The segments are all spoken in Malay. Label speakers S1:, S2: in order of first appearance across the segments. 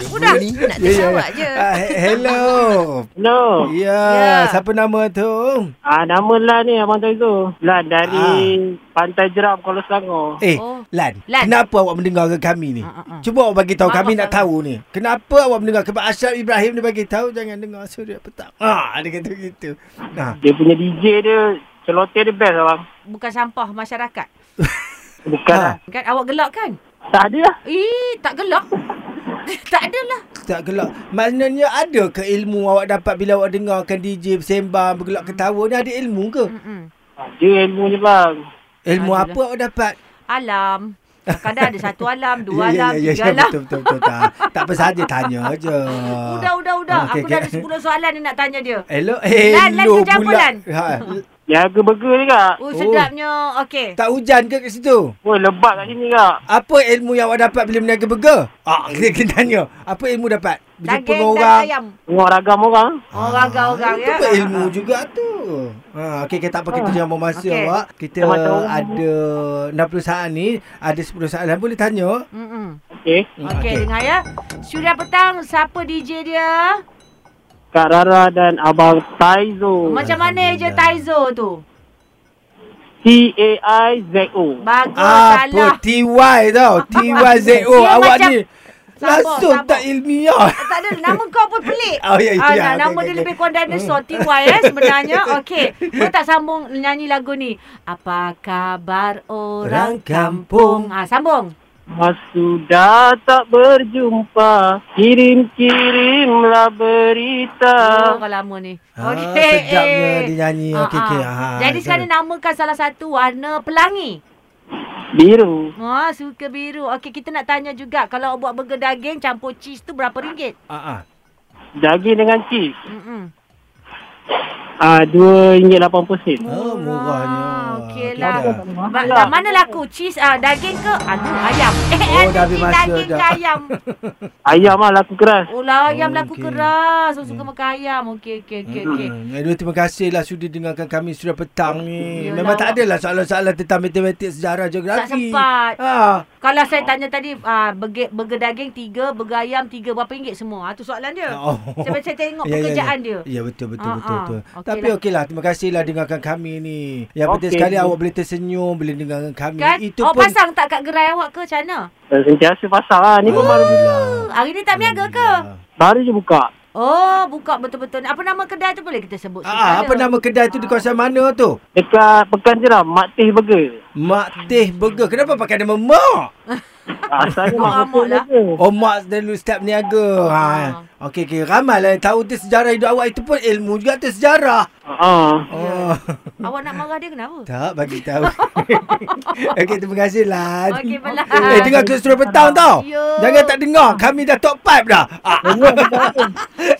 S1: Udah, nak
S2: Ya, ya,
S1: terjawab
S2: ya.
S1: je.
S2: Ah, he- hello.
S3: Hello.
S2: Ya,
S1: Ya.
S2: siapa nama tu?
S3: Ah, nama Lan ni Abang Taizo. Lan dari Pantai Jeram Kuala Selangor.
S2: Eh,
S1: Oh.
S2: Lan,
S1: Lan.
S2: kenapa awak mendengarkan kami ni?
S1: Ah, ah, ah.
S2: Cuba awak bagi tahu kami nak tahu ni. Kenapa awak mendengar Kebab Ashraf Ibrahim dia bagi tahu jangan dengar Suria Petang. Ah, dia kata gitu. Nah,
S3: Dia punya DJ dia, celoteh dia best abang.
S1: Bukan sampah masyarakat.
S3: Bukan
S2: Ha.
S1: Kan awak gelak kan?
S3: Tak ada lah.
S1: Eh, tak gelak. tak adalah.
S2: tak gelak. Maknanya ada ke ilmu awak dapat bila awak dengarkan DJ bersembang, bergelak ketawa ni ada ilmu ke?
S1: Mm-mm.
S3: Dia ilmu je bang.
S2: Ilmu
S1: Adalah.
S2: apa awak dapat?
S1: Alam. Kadang ada satu alam, dua
S2: Ya,
S1: alam,
S2: ya, ya,
S1: tiga
S2: ya,
S1: alam.
S2: Betul, betul, betul. Tak, tak apa saja tanya je.
S1: Udah, udah, udah.
S2: Ah, okey,
S1: Aku dah ada. 10 soalan ni nak tanya dia.
S2: Hello, hello
S1: Lan, Lan, kerja apa,
S2: pula.
S1: Lan?
S2: Ha,
S3: Jaga burger ni kak.
S1: Oh, sedapnya. Okey.
S2: tak hujan ke kat situ?
S3: Oh, lebat kat sini kak.
S2: Apa ilmu yang awak dapat bila berniaga burger? Ah, kita kena tanya. Apa ilmu dapat? Berjumpa
S1: Daging
S2: dengan
S1: dan
S2: orang.
S1: ayam.
S3: Tengok ragam orang.
S1: Oh, ragam-ragam,
S2: Itu
S1: ya.
S2: pun ilmu juga tu. Ha, okey, okay, tak apa kita jangan buang masa
S1: Okey.
S2: awak. Kita
S3: orang.
S2: ada 60 saat ni, ada 10 soalan boleh tanya.
S1: Mm-mm.
S3: Okey.
S1: Okey, dengar ya. Suria petang, siapa DJ dia?
S3: Kak Rara dan Abang Taizo.
S1: Macam mana je Taizo tu?
S3: T-A-I-Z-O.
S1: Bagus,
S2: Apa
S1: salah.
S2: TY tau TYZO Awak
S1: macam-
S2: ni
S1: Sabar,
S2: Langsung
S1: sabar.
S2: tak ilmiah
S1: Tak ada, nama kau pun pelik.
S2: Oh, ya, ya,
S1: Ah,
S2: ya.
S1: nah,
S2: Okey,
S1: nama
S2: okey,
S1: dia
S2: okey.
S1: lebih kurang dinosaur. TY eh sebenarnya. Okey. Kau tak sambung nyanyi lagu ni. Apa kabar orang
S2: Orang kampung?
S1: kampung? Ah, sambung.
S3: Mas sudah tak berjumpa Kirim-kirimlah berita
S1: Oh, kau lama ni.
S2: Ah,
S1: Okey.
S2: sedapnya dia nyanyi.
S1: Ah,
S2: Okey, okey.
S1: ah.
S2: Ah,
S1: Jadi sekarang namakan salah satu warna pelangi.
S3: Biru
S1: Wah, suka biru. Okey, kita nak tanya juga. Kalau buat burger daging campur cheese tu berapa ringgit?
S2: Ah, ah.
S3: Daging dengan cheese
S1: Mm-mm.
S3: Ah RM2.80
S2: Oh, murahnya.
S1: Okey
S2: Okey
S1: lah.
S2: dah.
S1: Ba- dah mana laku? Cheese, ah, daging ke? Aduh, ayam. Eh,
S2: Oh, dah habis
S1: cheese,
S2: masa
S1: daging
S2: dah.
S1: ke ayam?
S3: Ayam lah laku keras
S1: Oh lah, ayam
S2: Oh,
S1: laku
S2: okey.
S1: keras. So, suka makan ayam. Okey, okey, okey. okey.
S2: Hmm. Aduh, terima kasih lah sudi dengarkan kami sudah petang ni.
S1: Yelah,
S2: Memang tak adalah soalan-soalan tentang matematik, sejarah,
S1: Tak
S2: geografi.
S1: sempat.
S2: Ah.
S1: Kalau saya tanya tadi, ah, burger, burger daging tiga, burger ayam tiga, berapa ringgit semua? Ah, tu soalan dia.
S2: Oh.
S1: Saya, saya tengok
S2: Ya, ya,
S1: pekerjaan
S2: ya.
S1: dia.
S2: Ya betul betul
S1: Ah,
S2: betul
S1: ah.
S2: betul.
S1: Okey
S2: Tapi
S1: lah.
S2: okeylah terima kasihlah dengarkan kami ni. Yang penting
S3: Okey.
S2: sekali awak boleh tersenyum boleh dengarkan kami.
S1: Kan?
S2: Itu
S1: oh,
S2: pun
S1: pasang tak kat gerai awak ke? Macam mana?
S3: Sentiasa pasang lah Ni pun baru.
S1: Hari ni tak berniaga ke?
S3: baru je buka
S1: Oh, buka betul-betul. Apa nama kedai tu boleh kita sebut?
S2: Ah, apa nama kedai tu di kawasan mana tu?
S3: Dekat Pekan Jeram Mak Teh Burger
S2: Mak Teh Burger. Kenapa pakai nama Mak?
S3: Asalnya
S1: Mak
S3: Mak
S1: Amak
S3: Teh
S1: lah.
S2: Oh Mak dulu step niaga. Ha.
S1: Ah.
S2: Okey okey. Ramai lah tahu tu sejarah hidup awak itu pun ilmu juga tu sejarah.
S3: Ah,
S2: Oh.
S1: Awak nak marah dia kenapa?
S2: tak bagi tahu. okey terima kasih Lan.
S1: Okey, belah.
S2: Eh dengar ke suruh petang tau.
S1: Ya.
S2: Jangan tak dengar. Kami dah top 5 dah. Ah.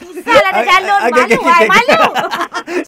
S1: Susah lah ada calon. Malu,
S2: okey,
S1: ai.
S2: okey.
S1: Malu.